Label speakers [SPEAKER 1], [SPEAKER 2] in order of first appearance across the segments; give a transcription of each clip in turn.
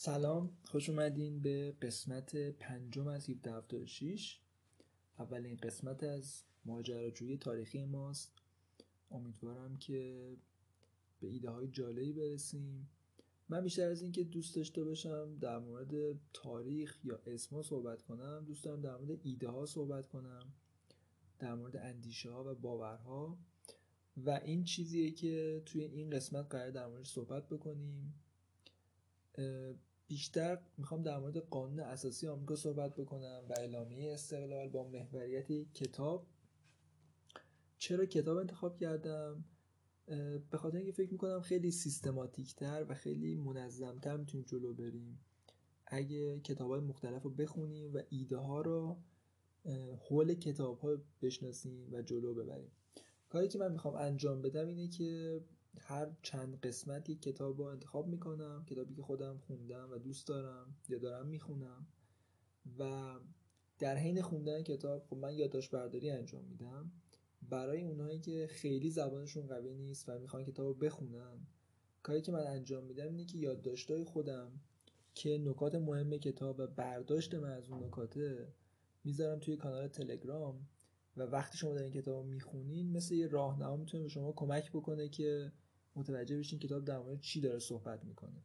[SPEAKER 1] سلام خوش اومدین به قسمت پنجم از 1776 اولین قسمت از ماجراجویی تاریخی ماست. امیدوارم که به ایده های جالبی برسیم. من بیشتر از اینکه دوست داشته باشم در مورد تاریخ یا اسما صحبت کنم دوست دارم در مورد ایده ها صحبت کنم در مورد اندیشه ها و باورها. و این چیزیه که توی این قسمت قرار در موردش صحبت بکنیم. بیشتر می‌خوام در مورد قانون اساسی آمریکا صحبت بکنم و اعلامیه استقلال با محوریت کتاب. چرا کتاب انتخاب کردم؟ به خاطر اینکه فکر می‌کنم خیلی سیستماتیک تر و خیلی منظم تر می‌تونیم جلو بریم. اگه کتاب های مختلف رو بخونیم و ایده ها رو حول کتاب ها بشناسیم و جلو ببریم. کاری که من می‌خوام انجام بدم اینه که هر چند قسمت یک کتاب رو انتخاب می‌کنم کتابی که خودم خوندم و دوست دارم یا دارم می‌خونم و در حین خوندن کتاب خب من یادداشت برداری انجام میدم. برای اونایی که خیلی زبانشون قوی نیست و می‌خوان کتاب رو بخونن کاری که من انجام میدم اینه که یادداشتهای خودم که نکات مهم کتاب و برداشت من از اون نکاته می‌ذارم توی کانال تلگرام و وقتی شما در این کتاب می‌خونین مثل یه راهنما می‌تونه به شما کمک بکنه که متوجه بشین کتاب در مورد چی داره صحبت می‌کنه.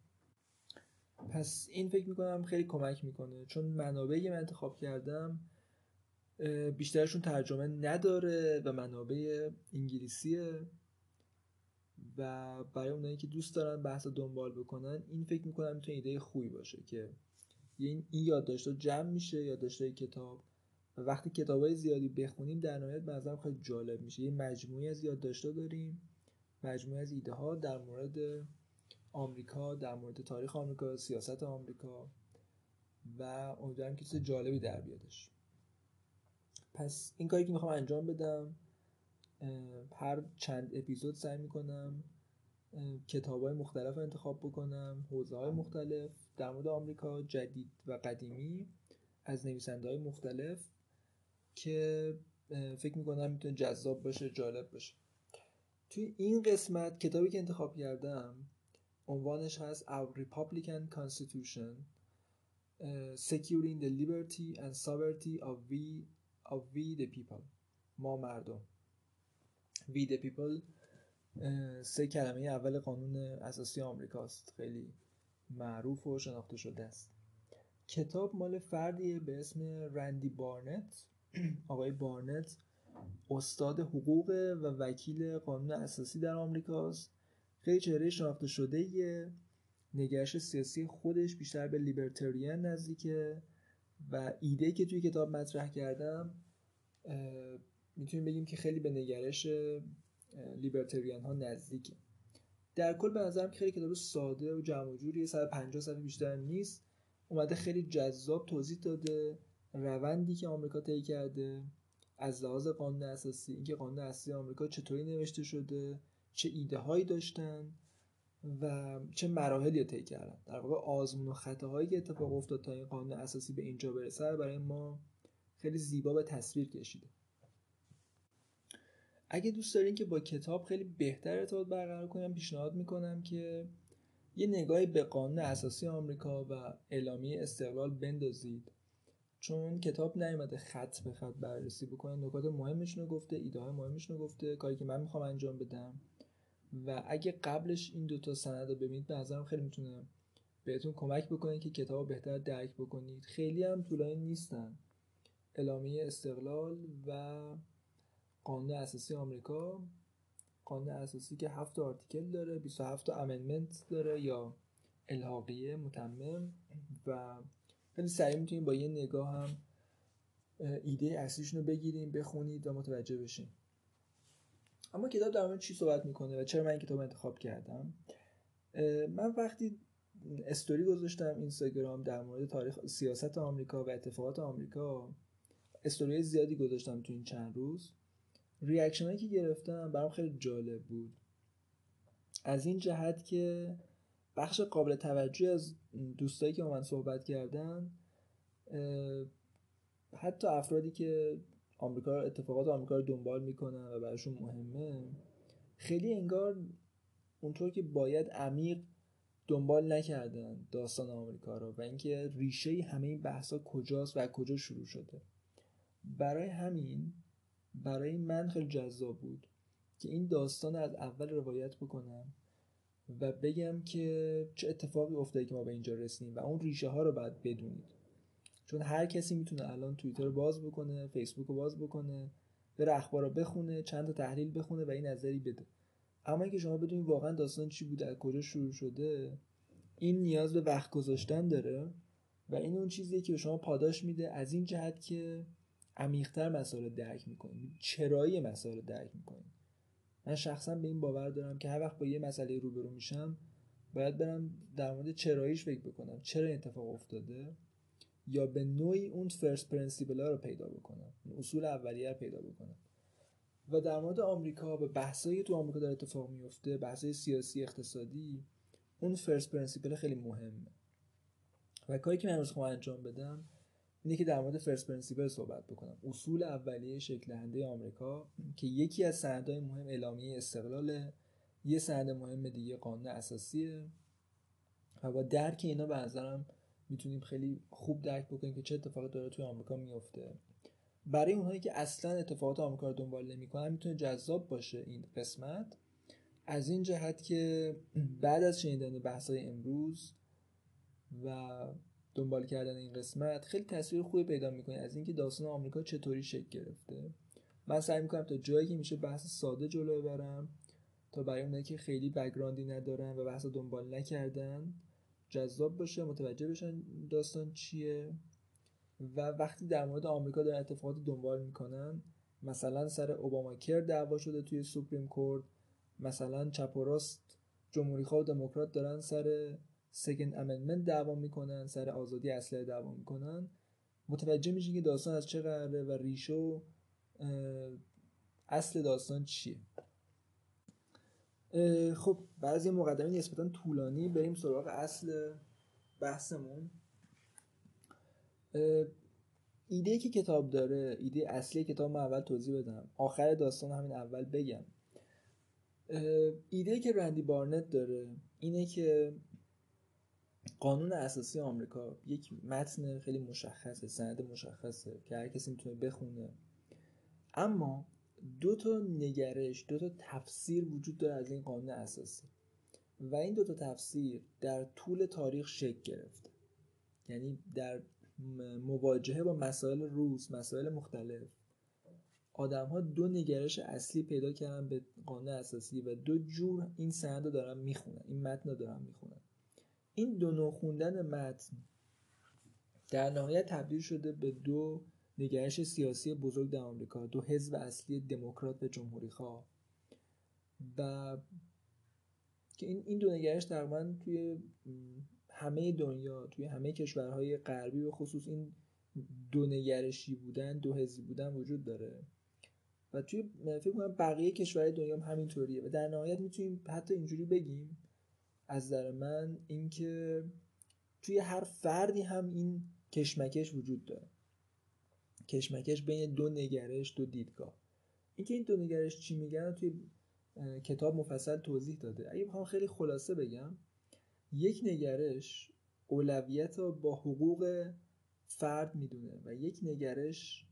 [SPEAKER 1] پس این فکر می‌کنم خیلی کمک می‌کنه. چون منابعی من انتخاب کردم بیشترشون ترجمه نداره و منابع انگلیسیه و برای اونایی که دوست دارن بحث دنبال بکنن این فکر می‌کنم می‌تونه ایده خوبی باشه که این یادداشت‌ها جمع میشه یادداشت‌های کتاب. و وقتی کتابای زیادی بخونیم در نهایت به خیلی جالب میشه. یه مجموعی از یادداشت‌ها داریم. مجموعه از ایده ها در مورد آمریکا در مورد تاریخ آمریکا سیاست آمریکا و امیدوارم که چیز جالبی در بیادش. پس این کاری که می‌خوام انجام بدم هر چند اپیزود سعی می‌کنم کتاب های مختلف انتخاب بکنم حوزه های مختلف در مورد آمریکا جدید و قدیمی از نویسنده های مختلف که فکر می‌کنم می‌تونه جذاب باشه جالب باشه. توی این قسمت کتابی که انتخاب کردم عنوانش هست Our Republican Constitution Securing the Liberty and Sovereignty of We, of we the People ما مردم. We the People سه کلمه اول قانون اساسی آمریکاست. خیلی معروف و شناخته شده است. کتاب مال فردیه به اسم رندی بارنت آقای بارنت استاد حقوق و وکیل قانون اساسی در آمریکاست خیلی چهره شناخته شده یه نگرش سیاسی خودش بیشتر به لیبرتریان نزدیکه. و ایده که توی کتاب مطرح کردم می‌تونیم بگیم که خیلی به نگرش لیبرتریان ها نزدیکه. در کل به نظرم خیلی کتاب ساده و جمع جوری 150 صفحه بیشتر نیست. اومده خیلی جذاب توضیح داده. روندی که آمریکا طی کرده. از لحاظ قانون اساسی اینکه قانون اساسی آمریکا چطوری نوشته شده چه ایده هایی داشتن و چه مراحلی طی کردن. در واقع آزمون و خطاهایی که اتفاق افتاد تا این قانون اساسی به اینجا برسه برای ما خیلی زیبا به تصویر کشیده. اگه دوست دارین که با کتاب خیلی بهتر ارتباط برقرار کنم پیشنهاد می‌کنم که یه نگاهی به قانون اساسی آمریکا و اعلامیه استقلال بندازید. چون کتاب نیومده خط به خط بررسی بکنه نکات مهمش رو گفته ایده های مهمش رو گفته کاری که من می‌خوام انجام بدم. و اگه قبلش این دوتا سند رو ببینید به نظرم خیلی می‌تونه بهتون کمک بکنه که کتاب بهتر درک بکنید. خیلی هم طولانی نیستن. اعلامیه استقلال و قانون اساسی آمریکا. قانون اساسی که هفت آرتیکل داره 27 امندمنت داره یا الحاقیه متمم و خیلی سریع می‌تونیم با یه نگاه هم ایده اصلیشون رو بگیریم بخونید و متوجه بشیم. اما کتاب در مورد چی صحبت می‌کنه و چرا من این کتاب انتخاب کردم؟ من وقتی استوری گذاشتم اینستاگرام در مورد تاریخ سیاست آمریکا و اتفاقات آمریکا استوری زیادی گذاشتم تو این چند روز. reaction که گرفتم برام خیلی جالب بود. از این جهت که بخش قابل توجهی از دوستایی که با من صحبت کردن حتی افرادی که آمریکا اتفاقات آمریکا رو دنبال می‌کنن و براشون مهمه خیلی انگار اونطور که باید عمیق دنبال نکردن داستان آمریکا رو و اینکه ریشه همه این بحثا کجاست و کجا شروع شده. برای همین برای من خیلی جذاب بود که این داستان از اول روایت بکنم و بگم که چه اتفاقی افتاده که ما به اینجا رسیدیم و اون ریشه ها رو باید بدونید. چون هر کسی می‌تونه الان توییتر رو باز بکنه فیسبوک رو باز بکنه بره اخبار رو بخونه چند تا تحلیل بخونه و این نظری بده. اما اینکه شما بدونید واقعا داستان چی بوده از کجا شروع شده این نیاز به وقت گذاشتن داره و این اون چیزیه که به شما پاداش میده از این جهت که عمیقتر مسائل درک می‌کنید. چرایی مسائل درک می‌کنید. من شخصا به این باور دارم که هر وقت با یه مسئله روبرو میشم باید برم در مورد چراییش فکر بکنم. چرا این اتفاق افتاده؟ یا به نوعی اون first principle ها رو پیدا بکنم. اصول اولیه رو پیدا بکنم. و در مورد آمریکا به بحثایی تو آمریکا داره اتفاق میفته بحثای سیاسی اقتصادی اون first principle خیلی مهمه. و کاری که من امروز انجام بدم اینه که در مورد first principle صحبت بکنم. اصول اولیه شکل دهنده آمریکا که یکی از سندهای مهم اعلامیه استقلال یه سند مهم دیگه قانون اساسیه و با درک اینا به نظرم می‌تونیم خیلی خوب درک بکنیم که چه اتفاقی داره توی آمریکا میفته. برای اونهایی که اصلا اتفاقات آمریکا رو دنبال نمی‌کنن می‌تونه جذاب باشه این قسمت. از این جهت که بعد از شنیدن بحث‌های امروز و دنبال کردن این قسمت خیلی تصویر خوبی پیدا می‌کنه. از اینکه داستان آمریکا چطوری شکل گرفته. من سعی می‌کنم تا جایی که میشه بحث ساده جلو ببرم تا برای اونایی که خیلی بگراندی ندارن و بحث دنبال نکردن جذاب باشه متوجه بشن داستان چیه. و وقتی در مورد آمریکا دارن اتفاقات دنبال می‌کنن مثلا سر اوباما کر دعوا شده توی سوپریم کورت مثلا چپ و راست جمهوری خواه و دموکرات دارن سر سکند امندمنت دعوا می‌کنن سر آزادی اصلی دعوا می‌کنن. متوجه میشین که داستان از چه قراره و ریشه و اصل داستان چیه. خب بعضی مقدمه نسبتا طولانی. بریم سراغ اصل بحثمون. ایده که کتاب داره ایده اصلی کتاب من اول توضیح بدم. آخر داستان همین اول بگم. ایده که رندی بارنت داره اینه که قانون اساسی آمریکا یک متن خیلی مشخصه سند مشخصه که هر کسی می‌تونه بخونه. اما دو تا نگرش دو تا تفسیر وجود داره از این قانون اساسی. و این دو تا تفسیر در طول تاریخ شکل گرفته. یعنی در مواجهه با مسائل روز مسائل مختلف آدم ها دو نگرش اصلی پیدا کردن به قانون اساسی و دو جور این سند رو دارن می‌خونن این متن رو دارن می‌خونن. این دو نوع خوندن متن در نهایت تبدیل شده به دو نگرش سیاسی بزرگ در آمریکا دو حزب اصلی دموکرات و جمهوری خواه و که این این دو نگرش تقریبا توی همه دنیا توی همه کشورهای غربی به خصوص این دو نگرشی بودن دو حزبی بودن وجود داره. و توی فکر کنم بقیه کشورهای دنیا هم همینطوریه. و در نهایت می‌تونیم حتی اینجوری بگیم از نظر من اینکه توی هر فردی هم این کشمکش وجود داره. کشمکش بین دو نگرش دو دیدگاه. اینکه این دو نگرش چی میگن توی کتاب مفصل توضیح داده. اگه بخوام خیلی خلاصه بگم یک نگرش اولویت رو با حقوق فرد می‌دونه و یک نگرش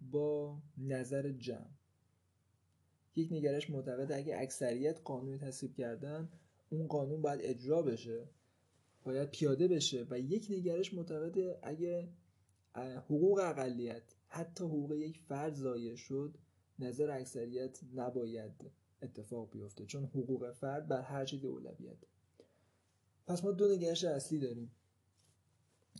[SPEAKER 1] با نظر جمع. یک نگرش معتقد اگه اکثریت قانون تصویب کردن اون قانون باید اجرا بشه باید پیاده بشه و یک نگرش معتقد اگه حقوق اقلیت حتی حقوق یک فرد ضایع شد نظر اکثریت نباید اتفاق بیفته. چون حقوق فرد بر هر چیز اولویت. پس ما دو نگرش اصلی داریم.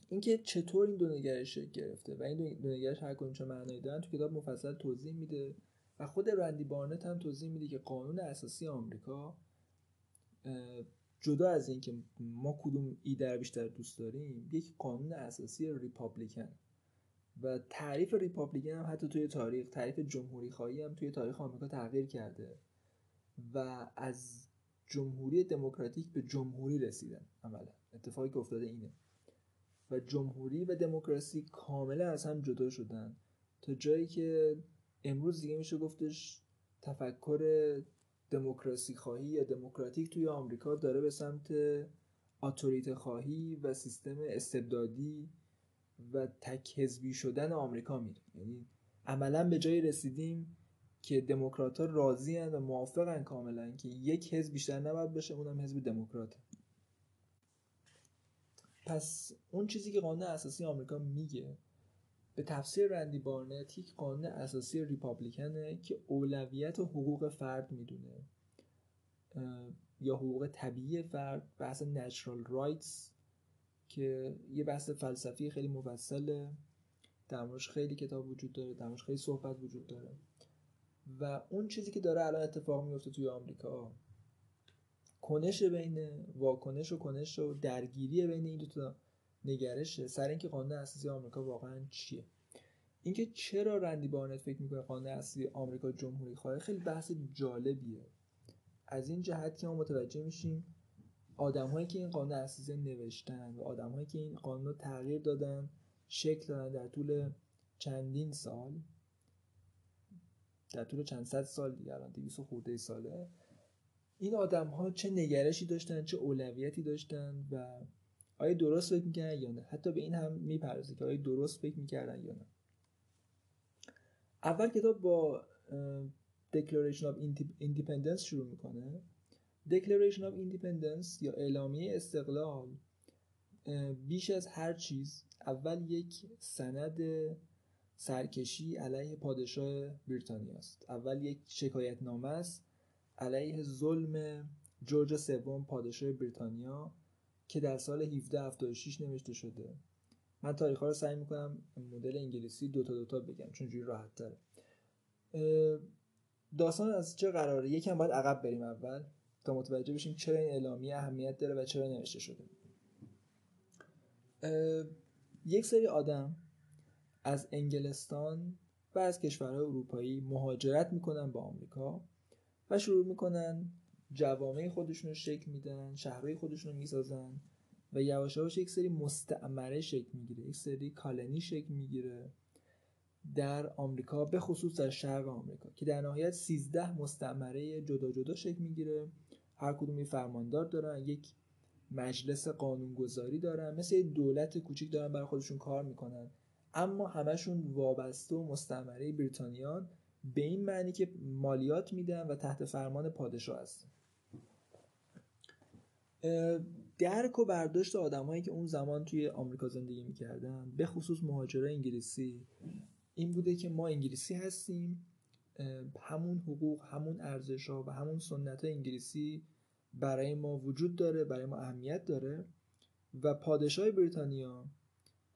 [SPEAKER 1] اینکه چطور این دو نگرش گرفته و این دو نگرش هر کدوم چه معنایی دارن تو کتاب مفصل توضیح میده و خود رندی بارنت هم توضیح میده که قانون اساسی آمریکا جدا از اینکه ما کدوم ایده رو بیشتر دوست داریم یک قانون اساسی ریپابلیکن. و تعریف ریپابلیکن هم حتی توی تاریخ تعریف جمهوری خواهی هم توی تاریخ آمریکا تغییر کرده و از جمهوری دموکراتیک به جمهوری رسیدن عملا. اتفاقی که افتاده اینه. و جمهوری و دموکراسی کاملا از هم جدا شدن تا جایی که امروز دیگه میشه گفتش تفکر دموکراسی خواهی یا دموکراتیک توی آمریکا داره به سمت اتوریته خواهی و سیستم استبدادی و تک حزبی شدن آمریکا میره. یعنی عملا به جایی رسیدیم که دموکرات ها راضی و موافقن کاملا که یک حزب بیشتر نباید باشه اونم حزب دموکرات پس اون چیزی که قانون اساسی آمریکا میگه به تفسیر رندی بارنت یک قانون اساسی ریپابلیکنه که اولویت و حقوق فرد می‌دونه. یا حقوق طبیعی فرد بحث نچرال رایتس که یه بحث فلسفی خیلی مفصله. در خیلی کتاب وجود داره در خیلی صحبت وجود داره. و اون چیزی که داره الان اتفاق میفته توی آمریکا کنش بین واکنش و کنش و درگیری بین این دو تا نگرشه سر اینکه قانون اساسی آمریکا واقعا چیه؟ اینکه چرا رندی بارنت فکر می‌کنه قانون اساسی آمریکا جمهوری خواهی خیلی بحث جالبیه. از این جهت که ما متوجه میشیم آدمهایی که این قانون اساسی نوشتن و آدمهایی که این قانون رو تغییر دادن شکل دادن در طول چندین سال در طول چند صد سال دیگه الان 200 خورده ساله این آدم ها چه نگرشی داشتن چه اولویتی داشتن و آیا درست فکر می‌کردن یا نه؟ حتی به این هم می‌پرسه که آیا درست فکر می‌کردن یا نه. اول کتاب با Declaration of Independence شروع می‌کنه. Declaration of Independence یا اعلامیه استقلال بیش از هر چیز اول یک سند سرکشی علیه پادشاه بریتانیا است. اول یک شکایت نامه است علیه ظلم جورج سوم پادشاه بریتانیا. که در سال 1776 نوشته شده. من تاریخ ها رو سعی می‌کنم مدل انگلیسی دوتا دوتا بگم چون جوری راحت تره. داستان از چه قراره؟ یکم باید عقب بریم اول تا متوجه بشیم چرا این اعلامیه اهمیت داره و چرا نوشته شده. یک سری آدم از انگلستان و از کشورهای اروپایی مهاجرت می‌کنن با آمریکا و شروع می‌کنن جوامع خودشون رو شکل میدن شهرهای خودشون رو می‌سازن و یواش یواش یک سری مستعمره شکل می‌گیره یک سری کالنی شکل می‌گیره در آمریکا به خصوص در شرق آمریکا که در نهایت 13 مستعمره جدا جدا شکل می‌گیره. هر کدومی فرماندار دارن یک مجلس قانونگذاری دارن مثل دولت کوچیک دارن برای خودشون کار می‌کنن. اما همشون وابسته و مستعمره بریتانیان به این معنی که مالیات میدن و تحت فرمان پادشاه هستن. درک و برداشت آدمایی که اون زمان توی آمریکا زندگی می‌کردن به خصوص مهاجره انگلیسی این بوده که ما انگلیسی هستیم همون حقوق همون ارزش ها و همون سنت انگلیسی برای ما وجود داره برای ما اهمیت داره و پادشاه بریتانیا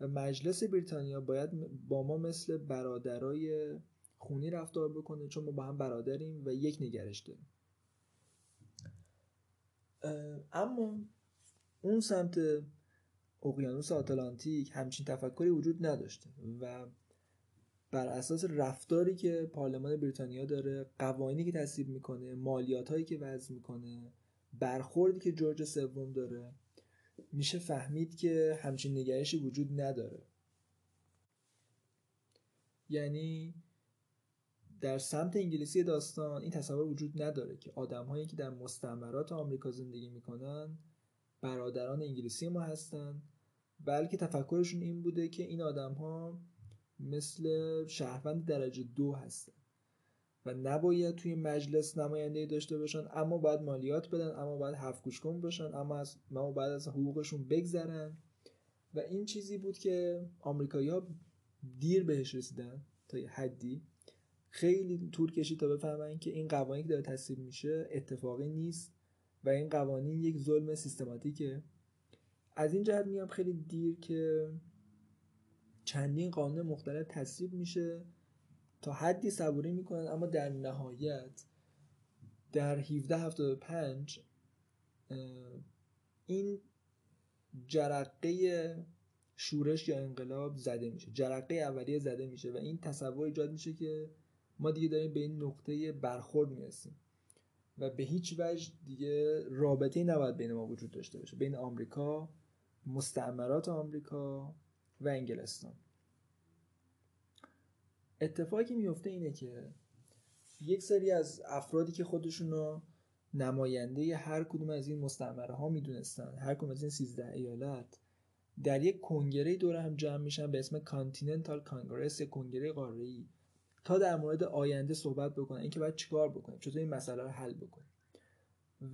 [SPEAKER 1] و مجلس بریتانیا باید با ما مثل برادرای خونی رفتار بکنه چون ما با هم برادریم و یک نگرش داریم. اما اون سمت اقیانوس آتلانتیک همچین تفکری وجود نداشته و بر اساس رفتاری که پارلمان بریتانیا داره قوانینی که تصویب می‌کنه مالیات هایی که وضع می‌کنه برخوردی که جورج سوم داره میشه فهمید که همچین نگرشی وجود نداره. یعنی در سمت انگلیسی داستان این تصور وجود نداره که آدم هایی که در مستعمرات آمریکا زندگی می‌کنن برادران انگلیسی ما هستن بلکه تفکرشون این بوده که این آدم ها مثل شهروند درجه دو هستن و نباید توی مجلس نماینده داشته باشن اما باید مالیات بدن اما باید هفت گوش باشن اما از ما باید از حقوقشون بگذرن. و این چیزی بود که آمریکایی ها دیر بهش رسیدن تا حدی. خیلی طول کشید تا بفهمن که این قوانین که داره تصویب میشه اتفاقی نیست و این قوانین یک ظلم سیستماتیکه. از این جهت میگم خیلی دیر که چندین قانون مختلف تصویب میشه تا حدی صبوری می‌کنن اما در نهایت در 1775 این جرقه شورش یا انقلاب زده میشه. جرقه اولیه زده میشه و این تصور ایجاد میشه که ما دیگه داریم به این نقطه برخورد می‌رسیم. و به هیچ وجه دیگه رابطه نباید بین ما وجود داشته باشه. بین آمریکا مستعمرات آمریکا و انگلستان. اتفاقی میفته اینه که یک سری از افرادی که خودشون رو نماینده هر کدوم از این مستعمره ها می‌دونستن هر کدوم از این 13 ایالت در یک کنگره دور هم جمع میشن به اسم کانتیننتال کانگرس یا کنگره قاره‌ای. تا در مورد آینده صحبت بکنن اینکه باید چیکار بکنیم؟ چطور این مسئله رو حل بکنیم؟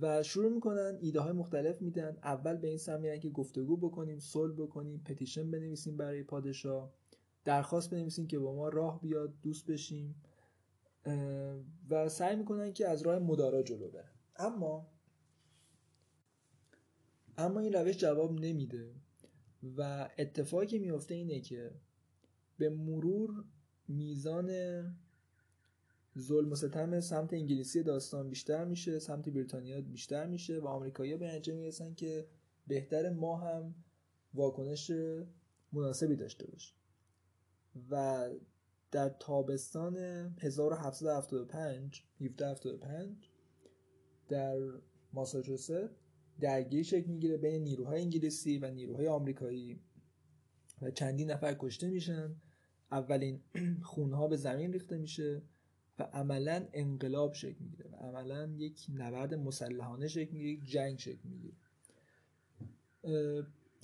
[SPEAKER 1] و شروع می‌کنن ایده های مختلف میدن. اول به این سمت که گفتگو بکنیم صلح بکنیم پتیشن بنویسیم برای پادشاه. درخواست بنویسیم که با ما راه بیاد دوست بشیم. و سعی می‌کنن که از راه مدارا جلو برن. اما اما این روش جواب نمیده. و اتفاقی که میفته اینه که به مرور میزان ظلم و ستم سمت انگلیسی داستان بیشتر میشه سمت بریتانیا بیشتر میشه و آمریکایی‌ها به نتیجه می‌رسن که بهتر ما هم واکنش مناسبی داشته باشیم. و در تابستان 1775 1775 در ماساچوست درگیری شکل می‌گیره بین نیروهای انگلیسی و نیروهای آمریکایی و چندین نفر کشته میشن. اولین خونها به زمین ریخته میشه و عملا انقلاب شکل می‌گیره و عملا یک نبرد مسلحانه شکل می‌گیره یک جنگ شکل می‌گیره.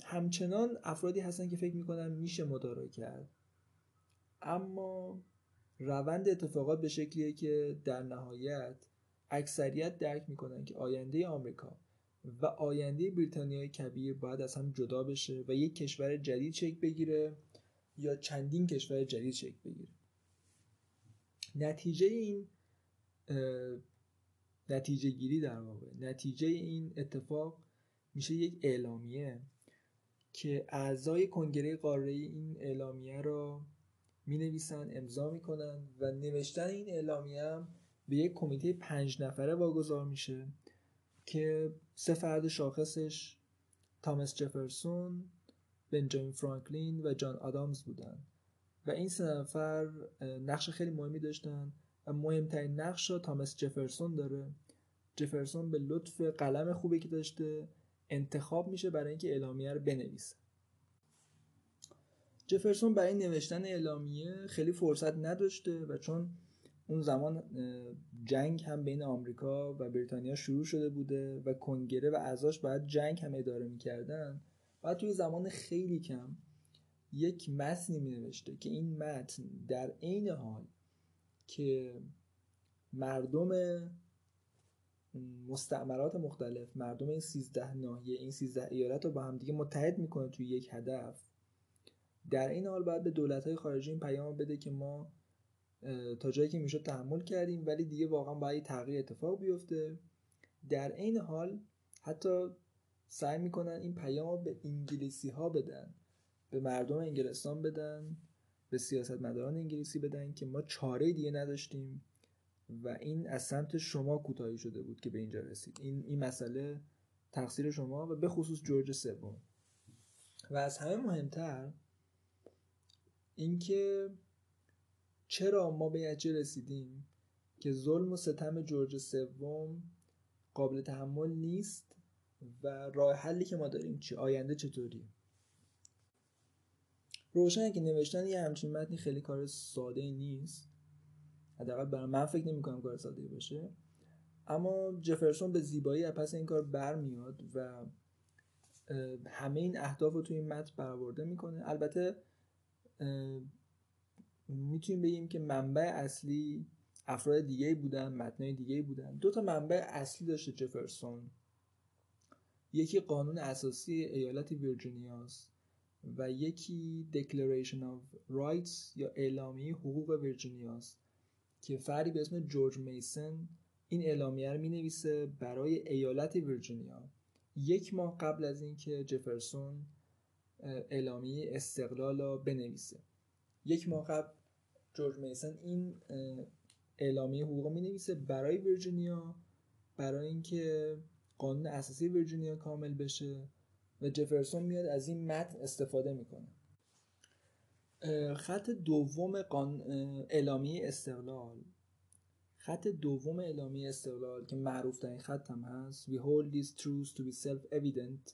[SPEAKER 1] همچنان افرادی هستن که فکر می‌کنن میشه مدارا کرد. اما روند اتفاقات به شکلیه که در نهایت اکثریت درک می‌کنن که آینده آمریکا و آینده بریتانیای کبیر باید از هم جدا بشه و یک کشور جدید شکل بگیره یا چندین کشور جدید شکل بگیره. نتیجه این نتیجه گیری در واقع نتیجه این اتفاق میشه یک اعلامیه که اعضای کنگره قاره این اعلامیه را می نویسن امضا می‌کنن و نوشتن این اعلامیه هم به یک کمیته پنج نفره واگذار میشه که سه فرد شاخصش تامس جفرسون بنجامین فرانکلین و جان آدامز بودن. و این سه نفر نقش خیلی مهمی داشتن و مهمترین نقش را تامس جفرسون داره. جفرسون به لطف قلم خوبی که داشته انتخاب میشه برای اینکه اعلامیه رو بنویسه. جفرسون برای نوشتن اعلامیه خیلی فرصت نداشته و چون اون زمان جنگ هم بین آمریکا و بریتانیا شروع شده بوده و کنگره و اعضاش باید جنگ هم اداره می‌کردن و توی زمان خیلی کم یک متنی می نوشته که این متن در عین حال که مردم مستعمرات مختلف مردم این سیزده ناحیه این سیزده ایالت رو با هم دیگه متحد می‌کنه توی یک هدف در این حال باید به دولت های خارجی این پیام بده که ما تا جایی که می‌شد تحمل کردیم ولی دیگه واقعا باید تغییر اتفاق بیفته. در این حال حتی سعی می‌کنن این پیام به انگلیسی ها بدن به مردم انگلستان بدن به سیاستمداران انگلیسی بدن که ما چاره دیگه نداشتیم و این از سمت شما کوتاهی شده بود که به اینجا رسید. این این مسئله تقصیر شما و به خصوص جورج سوم. و از همه مهمتر اینکه چرا ما به نتیجه رسیدیم که ظلم و ستم جورج سوم قابل تحمل نیست و راه حلی که ما داریم چی؟ آینده چطوری روشنه که نوشتن یه همچین متنی خیلی کار ساده نیست. حداقل برای من فکر نمی کنم کار ساده باشه. اما جفرسون به زیبایی از پس این کار برمیاد و همه این اهداف رو توی این متن برآورده می‌کنه. البته می‌تونیم بگیم که منبع اصلی افراد دیگه بودن متنای دیگه بودن. دو تا منبع اصلی داشته جفرسون. یکی قانون اساسی ایالت ویرجینیاست و یکی Declaration of Rights یا اعلامیه حقوق ویرجینیاست که فردی به اسم جورج میسن این اعلامیه رو می نویسه برای ایالت ویرجینیا. یک ماه قبل از اینکه جفرسون اعلامیه استقلال رو بنویسه. یک ماه قبل جورج میسن این اعلامیه حقوق می نویسه برای ویرجینیا برای اینکه قانون اساسی ویرجینیا کامل بشه و جفرسون میاد از این متن استفاده می‌کنه. خط دوم قان... اعلامیه استقلال. خط دوم اعلامیه استقلال که معروف ترین خط هم هست We hold these truths to be self-evident.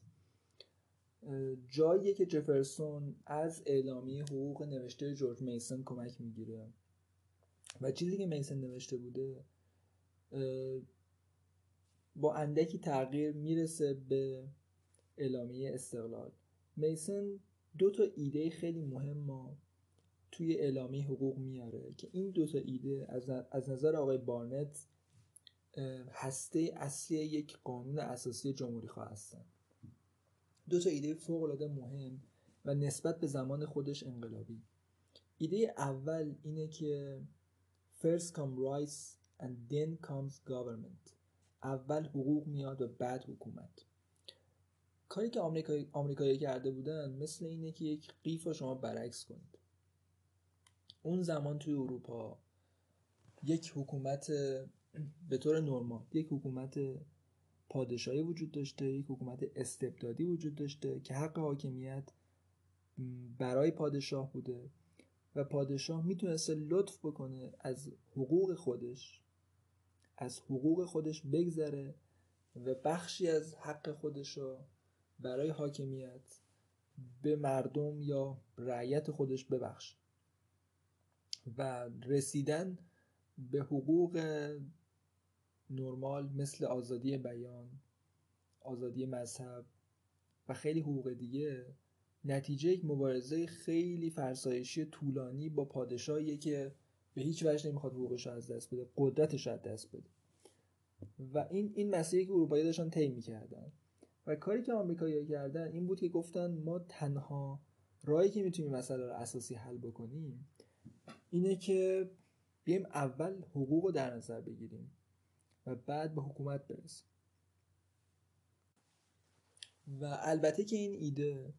[SPEAKER 1] جاییه که جفرسون از اعلامیه حقوق نوشته جورج میسن کمک می‌گیره. و چیزی که میسن نوشته بوده با اندکی تغییر می‌رسه به اعلامیه استقلال. میسن دو تا ایده خیلی مهم ما توی اعلامیه حقوق میاره که این دو تا ایده از نظر آقای بارنت هسته اصلی یک قانون اساسی جمهوری خواه هستن. دو تا ایده فوق العاده مهم و نسبت به زمان خودش انقلابی. ایده اول اینه که first come rights and then comes government. اول حقوق میاد و بعد حکومت. کاری که آمریکایی آمریکایی کرده بودن مثل اینه که یک قیف رو شما برعکس کنید. اون زمان توی اروپا یک حکومت به طور نرمال یک حکومت پادشاهی وجود داشته یک حکومت استبدادی وجود داشته که حق حاکمیت برای پادشاه بوده و پادشاه می‌تونسته لطف بکنه از حقوق خودش از حقوق خودش بگذره و بخشی از حق خودش رو برای حاکمیت به مردم یا رعیت خودش ببخش. و رسیدن به حقوق نرمال مثل آزادی بیان آزادی مذهب و خیلی حقوق دیگه نتیجه یک مبارزه خیلی فرسایشی طولانی با پادشاهیه که به هیچ وجه نمی‌خواد حقوقش از دست بده قدرتش از دست بده. و این این مسیری که اروپایی داشتن طی می‌کردن. و کاری که آمریکایی‌ها کردن این بود که گفتن ما تنها راهی که می‌تونیم مسئله رو اساسی حل بکنیم اینه که بیایم اول حقوق رو در نظر بگیریم و بعد به حکومت برسیم. و البته که این ایده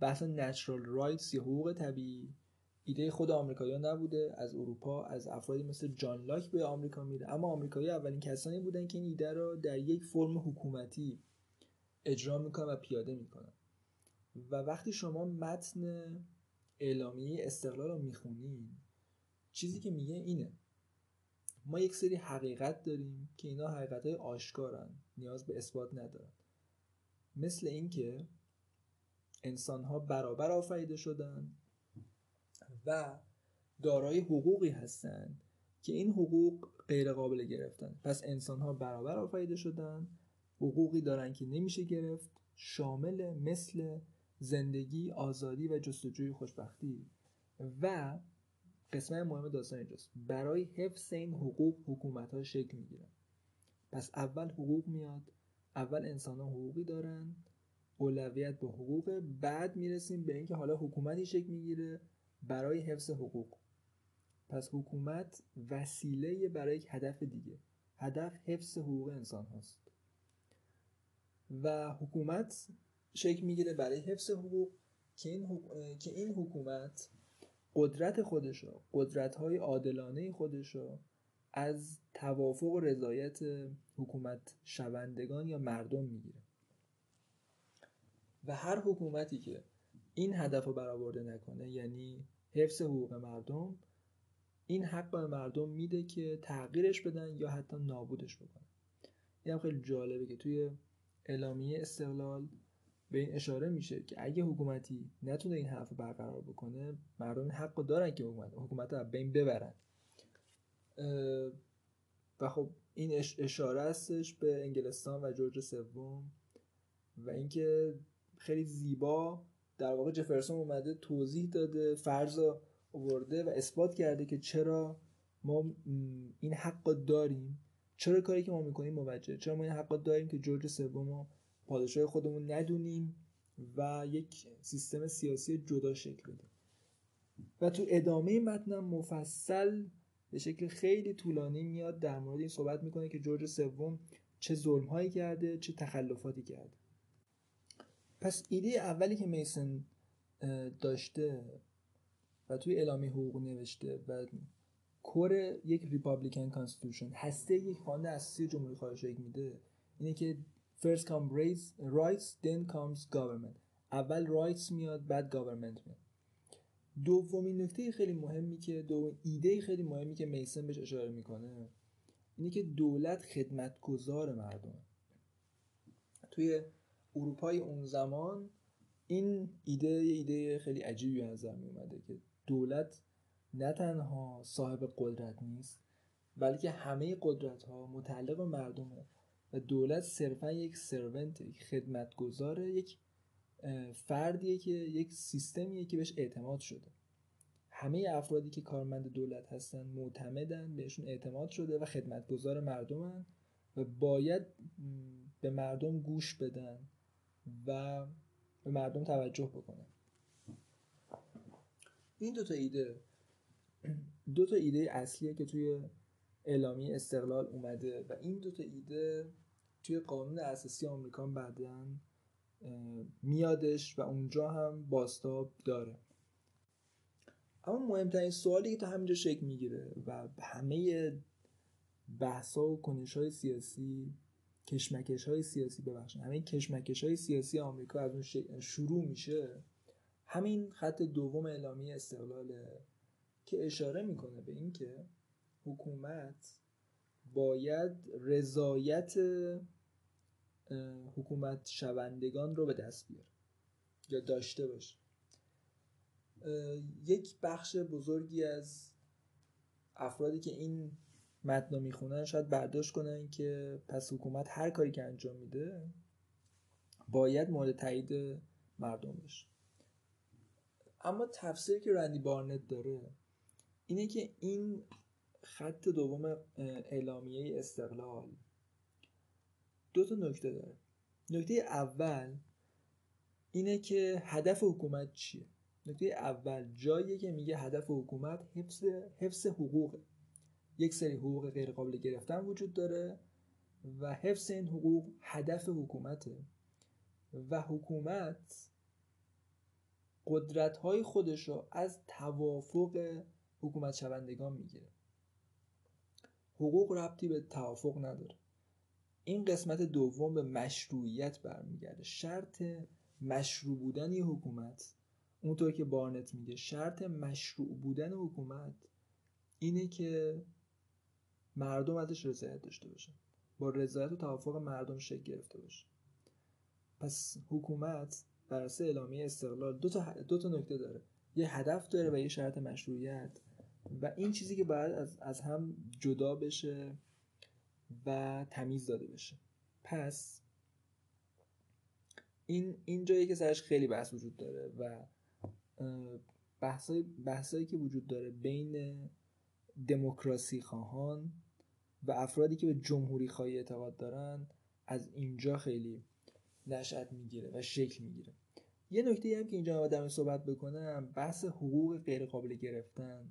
[SPEAKER 1] بحث نچرال رایتس یا حقوق طبیعی ایده خود آمریکایی‌ها نبوده از اروپا از افرادی مثل جان لاک به آمریکا میره. اما آمریکایی اولین کسانی بودن که این ایده رو در یک فرم حکومتی اجرا می‌کنن و پیاده می‌کنن. و وقتی شما متن اعلامیه استقلال رو می‌خونین چیزی که میگه اینه. ما یک سری حقیقت داریم که اینا حقیقت های آشکارن نیاز به اثبات ندارن. مثل اینکه انسان ها برابر آفریده شدن و دارای حقوقی هستند که این حقوق غیر قابل گرفتن. پس انسان ها برابر آفریده شدن حقوقی دارن که نمیشه گرفت شامل مثل زندگی آزادی و جستجوی خوشبختی. و قسمت مهم داستان اینجاست. برای حفظ این حقوق حکومت ها شکل می‌گیرن پس اول حقوق میاد اول انسان ها حقوقی دارن اولویت به حقوق بعد می‌رسیم به اینکه حالا حکومتی شکل می‌گیره. برای حفظ حقوق. پس حکومت وسیله برای یک هدف دیگه. هدف حفظ حقوق انسان هاست. و حکومت شکل می‌گیره برای حفظ حقوق که این, که این حکومت قدرت خودشو قدرت های عادلانه خودشو از توافق و رضایت حکومت شوندگان یا مردم می‌گیره. و هر حکومتی که این هدف رو برآورده نکنه یعنی حفظ حقوق مردم این حق به مردم میده که تغییرش بدن یا حتی نابودش بکنن. این هم خیلی جالبه که توی اعلامیه استقلال به این اشاره میشه که اگه حکومتی نتونه این حرف برقرار بکنه مردم این حق دارن که حکومت حکومت رو بین ببرن. و خب این اشاره هستش به انگلستان و جورج سوم و اینکه خیلی زیبا در واقع جفرسون اومده توضیح داده فرض آورده و اثبات کرده که چرا ما این حق داریم. چرا کاری که ما می‌کنیم موجه چرا ما این حق داریم که جورج سوم پادشاه خودمون ندونیم و یک سیستم سیاسی جدا شکل بدیم و تو ادامه متنم مفصل به شکل خیلی طولانی میاد در مورد این صحبت می‌کنه که جورج سوم چه ظلم هایی کرده چه تخلفاتی کرده. پس ایده اولی که میسن داشته و توی اعلامیه حقوق نوشته و core یک republican constitution هسته یک قانون اساسی جمهوری خواهی میده اینه که first come rights then comes government. اول rights میاد بعد government میاد. دومین نکته خیلی مهمی که دو ایده خیلی مهمی که میسن بهش اشاره می‌کنه اینه که دولت خدمتگزار مردمه. توی اروپای اون زمان این ایده ایده خیلی عجیبی نظر می اومده که دولت نه تنها صاحب قدرت نیست بلکه همه قدرت ها متعلق به مردمه و دولت صرفا یک سرونت یک خدمتگزاره یک فردیه که یک سیستمیه که بهش اعتماد شده. همه افرادی که کارمند دولت هستن معتمدن بهشون اعتماد شده و خدمتگزار مردمن و باید به مردم گوش بدن. و به مردم توجه بکنن این دوتا ایده دو تا ایده اصلیه که توی اعلامیه استقلال اومده و این دو تا ایده توی قانون اساسی آمریکا بعدا میادش و اونجا هم باستاب داره. اما مهمترین سوالی که تا همینجا شکل می‌گیره و همه بحثا و کنش های سیاسی کشمکش های سیاسی ببخشید. همه کشمکش های سیاسی آمریکا از اون شروع میشه. همین خط دوم اعلامیه استقلاله که اشاره می‌کنه به اینکه حکومت باید رضایت حکومت شوندگان رو به دست بیاره یا داشته باشه. یک بخش بزرگی از افرادی که این متن می‌خونن شاید برداشت کنن که پس حکومت هر کاری که انجام میده باید مورد تایید مردم بشه اما تفسیری که رندی بارنت داره اینه که این خط دوم اعلامیه استقلال دو تا نکته داره. نکته اول اینه که هدف حکومت چیه؟ نکته اول جاییه که میگه هدف حکومت حفظ حفظ حقوق یک سری حقوق غیر قابل گرفتن وجود داره و حفظ این حقوق هدف حکومته و حکومت قدرت های خودش رو از توافق حکومت شوندگان می‌گیره. حقوق ربطی به توافق نداره. این قسمت دوم به مشروعیت برمیگرده. شرط مشروع بودن یه حکومت اونطور که بارنت میگه شرط مشروع بودن حکومت اینه که مردم ازش رضایت داشته باشه با رضایت و توافق مردم شکل گرفته باشه. پس حکومت بر اساس اعلامیه استقلال دو تا دو تا نکته داره. یه هدف داره و یه شرط مشروعیت. و این چیزی که باید از, از هم جدا بشه و تمیز داده بشه. پس این این جایی که سرش خیلی بحث وجود داره و بحثای بحثایی که وجود داره بین دموکراسی خواهان و افرادی که به جمهوری خواهی اعتقاد دارن از اینجا خیلی نشأت می‌گیره و شکل می‌گیره. یه نکته هم که اینجا در صحبت بکنم بحث حقوق غیر قابل گرفتن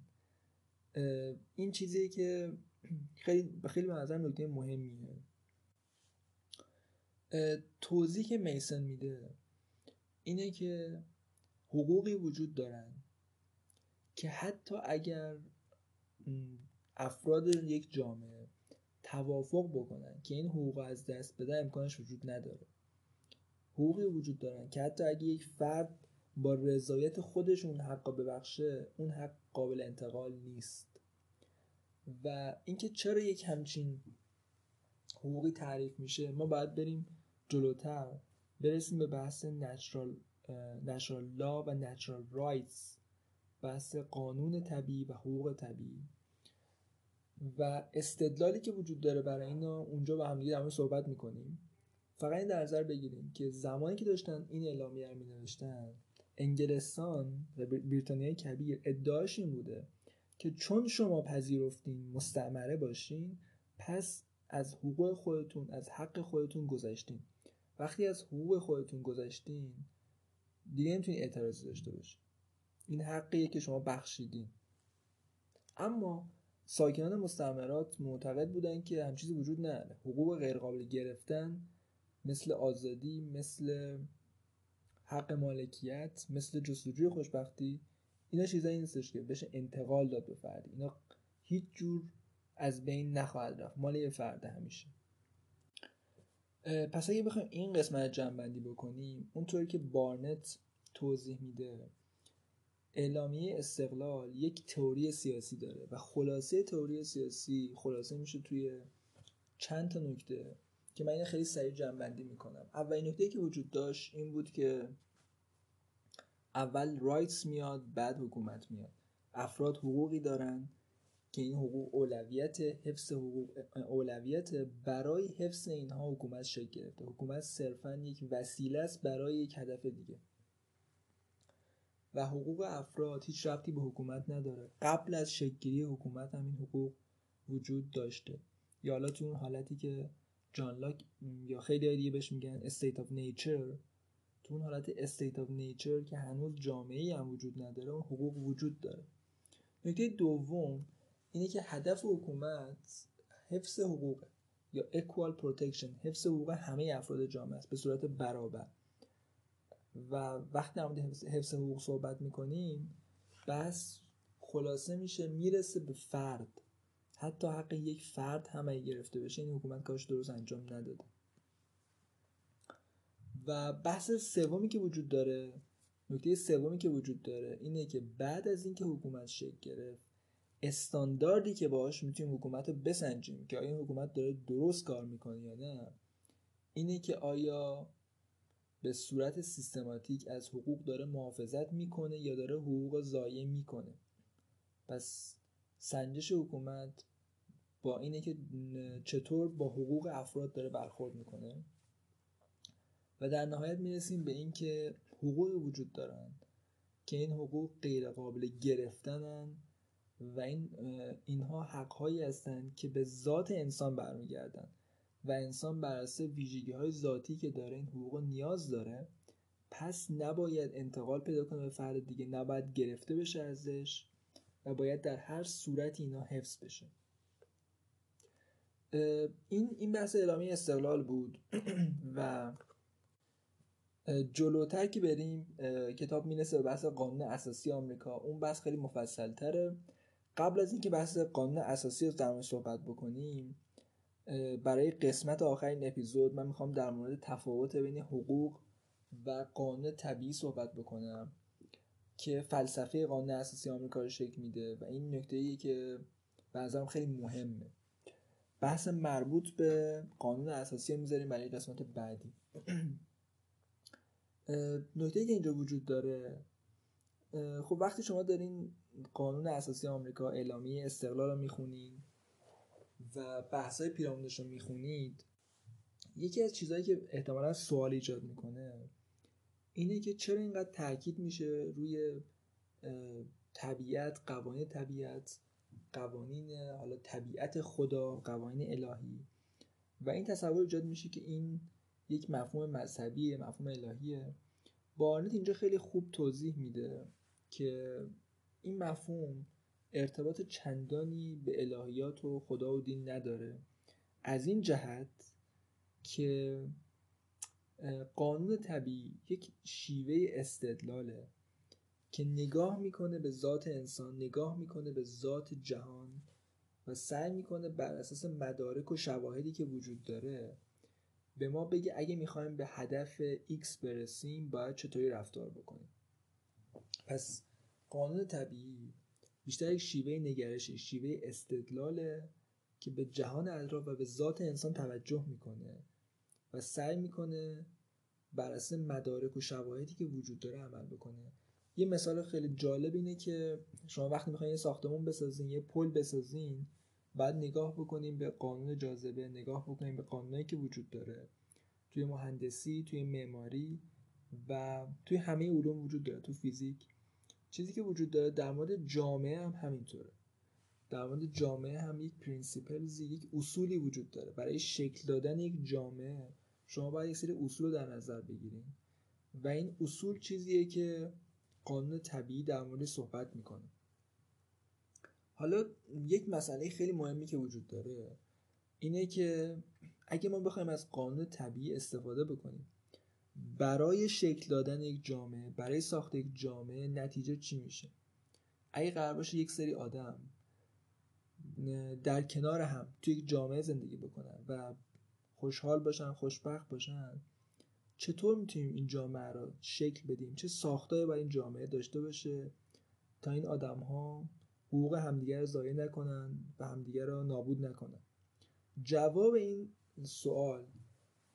[SPEAKER 1] این چیزیه که خیلی خیلی به نظر نکته مهمیه. توضیح که میسن میده اینه که حقوقی وجود دارن که حتی اگر افراد یک جامعه توافق بکنن که این حقوق از دست بده امکانش وجود نداره. حقوقی وجود دارن که حتی اگه یک فرد با رضایت خودشون حق ببخشه اون حق قابل انتقال نیست. و اینکه چرا یک همچین حقوقی تعریف میشه ما باید بریم جلوتر برسیم به بحث نچرال نچرال لا و نچرال رایتس بحث قانون طبیعی و حقوق طبیعی. و استدلالی که وجود داره برای اینا اونجا با همدیگه در صحبت می‌کنیم. فقط این در نظر بگیریم که زمانی که داشتن این اعلامیه رو می نوشتن انگلستان و بریتانیای کبیر ادعاش این بوده که چون شما پذیرفتین مستعمره باشین پس از حقوق خودتون از حق خودتون گذشتین. وقتی از حقوق خودتون گذشتین دیگه نمی‌تونین اعتراضی داشته باشین. این حقیه که شما بخشیدین. اما ساکنان مستعمرات معتقد بودن که هم چیزی وجود نداره. حقوق غیرقابل گرفتن مثل آزادی مثل حق مالکیت مثل جستجوی خوشبختی اینا چیزایی نیستش که بشه انتقال داد به فردی. اینا هیچ جور از بین نخواهد رفت. مال یه فرد همیشه. پس اگه بخوایم این قسمت جنبندی بکنیم اونطوری که بارنت توضیح میده اعلامیه استقلال یک تئوری سیاسی داره و خلاصه تئوری سیاسی خلاصه میشه توی چند تا نکته که من خیلی سریع جنبندی می‌کنم. اولین نکته که وجود داشت این بود که اول rights میاد بعد حکومت میاد. افراد حقوقی دارن که این حقوق اولویت حفظ حقوق اولویت برای حفظ اینها حکومت شکل گرفته. حکومت صرفا یک وسیله است برای یک هدف دیگه. و حقوق افراد هیچ ربطی به حکومت نداره. قبل از شکلگیری حکومت هم این حقوق وجود داشته. یا حالا تو اون حالتی که جان لاک یا خیلی دیگه بهش میگن state of nature تو اون حالت state of nature که هنوز جامعه هم وجود نداره اون حقوق وجود داره. نکته دوم اینه که هدف حکومت حفظ حقوق یا equal protection حفظ حقوق همه افراد جامعه است به صورت برابر. و وقتی در حفظ حقوق صحبت می‌کنیم بس خلاصه میشه می‌رسه به فرد. حتی حق یک فرد هم اگه گرفته بشه این حکومت کارش درست انجام نداده. و بحث سومی که وجود داره نکته سومی که وجود داره اینه که بعد از اینکه حکومت شکل گرفت استانداردی که باش می‌تونیم حکومت رو بسنجیم که آیا این حکومت داره درست کار می‌کنه یا نه اینه که آیا به صورت سیستماتیک از حقوق داره محافظت می‌کنه یا داره حقوق ضایع می‌کنه. پس سنجش حکومت با اینه که چطور با حقوق افراد داره برخورد می‌کنه و در نهایت می‌رسیم به اینکه حقوق وجود دارند که این حقوق غیر قابل گرفتنن و این اینها حقهایی هستند که به ذات انسان برمیگردن. و انسان بر اساس ویژگی های ذاتی که داره این حقوق نیاز داره پس نباید انتقال پیدا کنه به فرد دیگه نباید گرفته بشه ازش و باید در هر صورت اینا حفظ بشه. این این بحث اعلامی استقلال بود و جلوتر که بریم کتاب می‌رسه به بحث قانون اساسی آمریکا. اون بحث خیلی مفصل تره قبل از اینکه بحث قانون اساسی رو در صحبت بکنیم برای قسمت آخرین اپیزود من می‌خوام در مورد تفاوت بین حقوق و قانون طبیعی صحبت بکنم که فلسفه قانون اساسی آمریکا رو شکل میده و این نکته ای که به خیلی مهمه. بحث مربوط به قانون اساسی می‌ذاریم برای قسمت بعدی. نکته که اینجا وجود داره خب وقتی شما دارین قانون اساسی آمریکا اعلامیه استقلال رو می‌خونین و بحث های پیرامونش رو می‌خونید یکی از چیزهایی که احتمالا سوال ایجاد می‌کنه اینه که چرا اینقدر تاکید میشه روی طبیعت قوانین طبیعت قوانین حالا طبیعت خدا قوانین الهی. و این تصور ایجاد میشه که این یک مفهوم مذهبی مفهوم الهیه. بارنت اینجا خیلی خوب توضیح میده که این مفهوم ارتباط چندانی به الهیات و خدا و دین نداره. از این جهت که قانون طبیعی یک شیوه استدلاله که نگاه می‌کنه به ذات انسان نگاه می‌کنه به ذات جهان و سعی می‌کنه بر اساس مدارک و شواهدی که وجود داره به ما بگه اگه می‌خوایم به هدف X برسیم باید چطوری رفتار بکنیم. پس قانون طبیعی بیشتر یک شیوه نگرشی شیوه استدلاله که به جهان اطراف و به ذات انسان توجه می‌کنه و سعی می‌کنه بر اساس مدارک و شواهدی که وجود داره عمل بکنه. یه مثال خیلی جالب اینه که شما وقتی می‌خواین یه ساختمون بسازین یه پل بسازین بعد نگاه بکنیم به قانون جاذبه نگاه بکنیم به قانونایی که وجود داره. توی مهندسی توی معماری و توی همه علوم وجود داره تو فیزیک. چیزی که وجود داره در مورد جامعه هم همینطوره. در مورد جامعه هم یک پرینسیپلزی یک اصولی وجود داره. برای شکل دادن یک جامعه شما باید یک سری اصول رو در نظر بگیریم و این اصول چیزیه که قانون طبیعی در مورد صحبت می‌کنه. حالا یک مسئله خیلی مهمی که وجود داره اینه که اگه ما بخوایم از قانون طبیعی استفاده بکنیم برای شکل دادن یک جامعه برای ساخت یک جامعه نتیجه چی میشه؟ اگه قرار باشه یک سری آدم در کنار هم توی یک جامعه زندگی بکنن و خوشحال باشن خوشبخت باشن چطور می‌تونیم این جامعه رو شکل بدیم؟ چه ساختایی باید این جامعه داشته باشه تا این آدم ها حقوق همدیگر رو ضایع نکنن و همدیگر رو نابود نکنن؟ جواب این سوال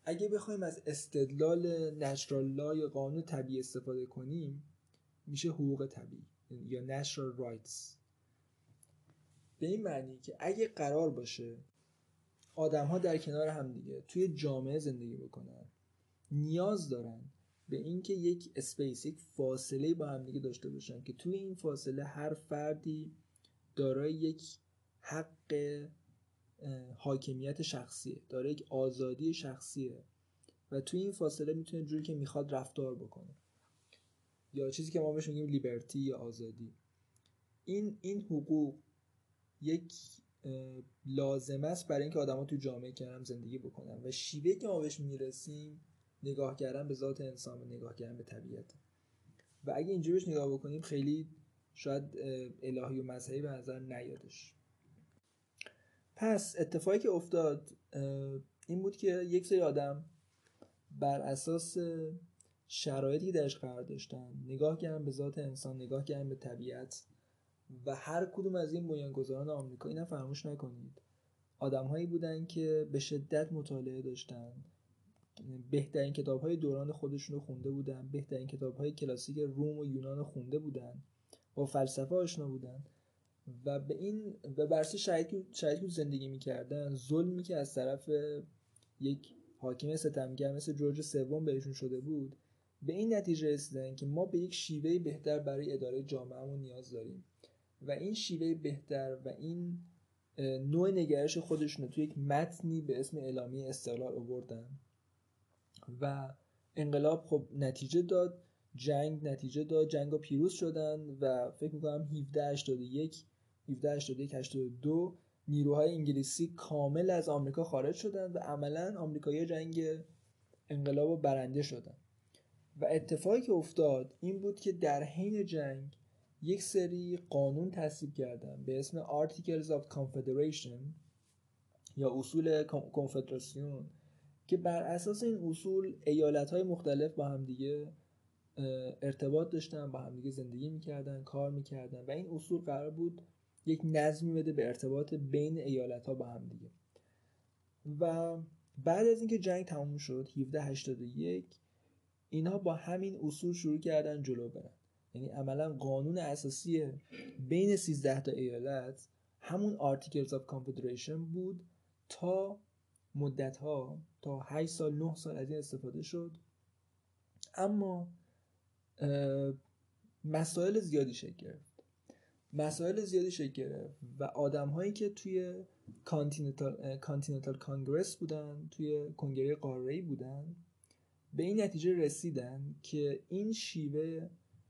[SPEAKER 1] اگه بخوایم از استدلال نچرال یا قانون طبیعی استفاده کنیم میشه حقوق طبیعی یا natural rights به این معنی که اگه قرار باشه آدم ها در کنار هم دیگه توی جامعه زندگی بکنن نیاز دارن به اینکه یک اسپیس یک فاصله با هم دیگه داشته باشن که توی این فاصله هر فردی دارای یک حق حاکمیت شخصیه داره یک آزادی شخصیه و توی این فاصله می‌تونه جوری که می‌خواد رفتار بکنه. یا چیزی که ما بهش میگیم لیبرتی یا آزادی. این این حقوق یک لازم است برای اینکه آدما تو جامعه کنار زندگی بکنن و شیوه که ما بهش می‌رسیم نگاه کردن به ذات انسان و نگاه کردن به طبیعت. و اگه اینجوری بهش نگاه بکنیم خیلی شاید الهی و مذهبی به نظر نیادش. پس اتفاقی که افتاد این بود که یک سری آدم بر اساس شرایطی که درش قرار داشتن نگاه کردن به ذات انسان نگاه کردن به طبیعت و هر کدوم از این بنیانگذاران آمریکا اینا فراموش نکنید. آدمهایی بودن که به شدت مطالعه داشتن. بهترین کتاب های دوران خودشون رو خونده بودن. بهترین کتاب های کلاسیک روم و یونان رو خونده بودن. با فلسفه آشنا بودن. و به این و برسی شرایطی زندگی می‌کردن ظلمی که از طرف یک حاکم ستمگر مثل جورج سوم بهشون شده بود به این نتیجه رسیدن که ما به یک شیوه بهتر برای اداره جامعهمون نیاز داریم. و این شیوه بهتر و این نوع نگرش خودشون رو توی یک متنی به اسم اعلامیه استقلال آوردن. و انقلاب خب نتیجه داد جنگ نتیجه داد جنگ پیروز شدن و فکر می‌کنم 1781 1781 82 نیروهای انگلیسی کامل از آمریکا خارج شدن و عملا آمریکایی جنگ انقلاب و برنده شدن. و اتفاقی که افتاد این بود که در حین جنگ یک سری قانون تصویب کردن به اسم Articles of Confederation یا اصول کنفدراسیون که بر اساس این اصول ایالت های مختلف با هم دیگه ارتباط داشتن با هم دیگه زندگی می‌کردن کار می‌کردن و این اصول قرار بود یک نظمی بده به ارتباط بین ایالت ها با هم دیگه. و بعد از اینکه جنگ تموم شد 1781 اینها با همین اصول شروع کردن جلو برن. یعنی عملا قانون اساسی بین 13 تا ایالت همون Articles of Confederation بود تا مدت ها تا 8 سال 9 سال از این استفاده شد. اما مسائل زیادی شکل گرفت. مسائل زیادی شکل گرفت و آدم هایی که توی کانتیننتال کانگرس بودن توی کنگره قاره بودن به این نتیجه رسیدن که این شیوه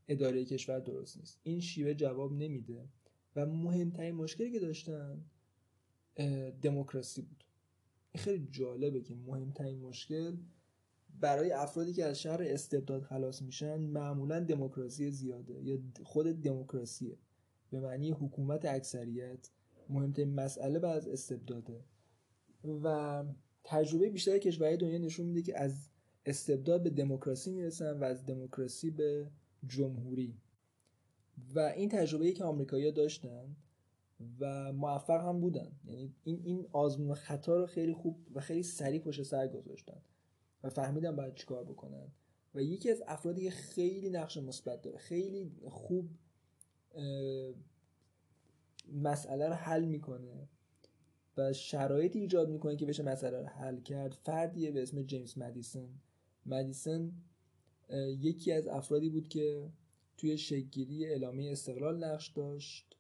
[SPEAKER 1] اداره کشور درست نیست. این شیوه جواب نمیده و مهمترین مشکلی که داشتن دموکراسی بود. خیلی جالبه که مهمترین مشکل برای افرادی که از شهر استبداد خلاص میشن معمولا دموکراسی زیاده یا خود دموکراسیه. به معنی حکومت اکثریت مهمترین مسئله بعد از استبداده. و تجربه بیشتر کشورهای دنیا نشون میده که از استبداد به دموکراسی می‌رسن و از دموکراسی به جمهوری. و این تجربه که آمریکایی‌ها داشتن و موفق هم بودن. یعنی این این آزمون خطا رو خیلی خوب و خیلی سریع پشت سر گذاشتن و فهمیدن باید چیکار بکنن. و یکی از افرادی که خیلی نقش مثبت داره خیلی خوب مسئله رو حل می‌کنه و شرایطی ایجاد می‌کنه که بشه مسئله رو حل کرد. فردیه به اسم جیمز مدیسن. مدیسن یکی از افرادی بود که توی شکلگیری اعلامیه استقلال نقش داشت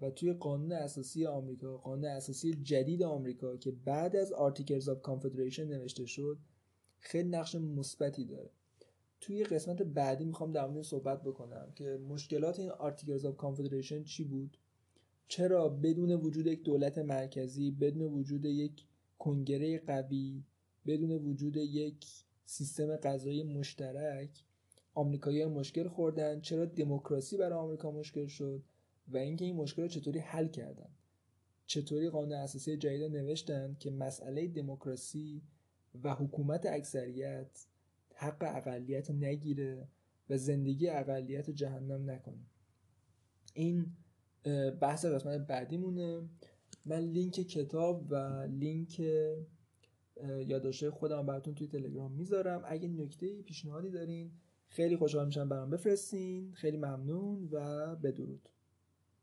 [SPEAKER 1] و توی قانون اساسی آمریکا قانون اساسی جدید آمریکا که بعد از Articles of Confederation نوشته شد خیلی نقش مثبتی داره. توی قسمت بعدی می‌خوام در مورد صحبت بکنم که مشکلات این Articles of Confederation چی بود؟ چرا بدون وجود یک دولت مرکزی بدون وجود یک کنگره قوی بدون وجود یک سیستم غذایی مشترک آمریکایی مشکل خوردن؟ چرا دموکراسی برای آمریکا مشکل شد؟ و اینکه این مشکل رو چطوری حل کردن؟ چطوری قانون اساسی جدید نوشتن که مسئله دموکراسی و حکومت اکثریت حق اقلیت نگیره و زندگی اقلیت جهنم نکنه. این بحث قسمت بعدیمونه. من لینک کتاب و لینک یادداشت خودم براتون توی تلگرام می‌ذارم. اگه نکته پیشنهادی دارین خیلی خوشحال میشم برام بفرستین. خیلی ممنون و بدرود.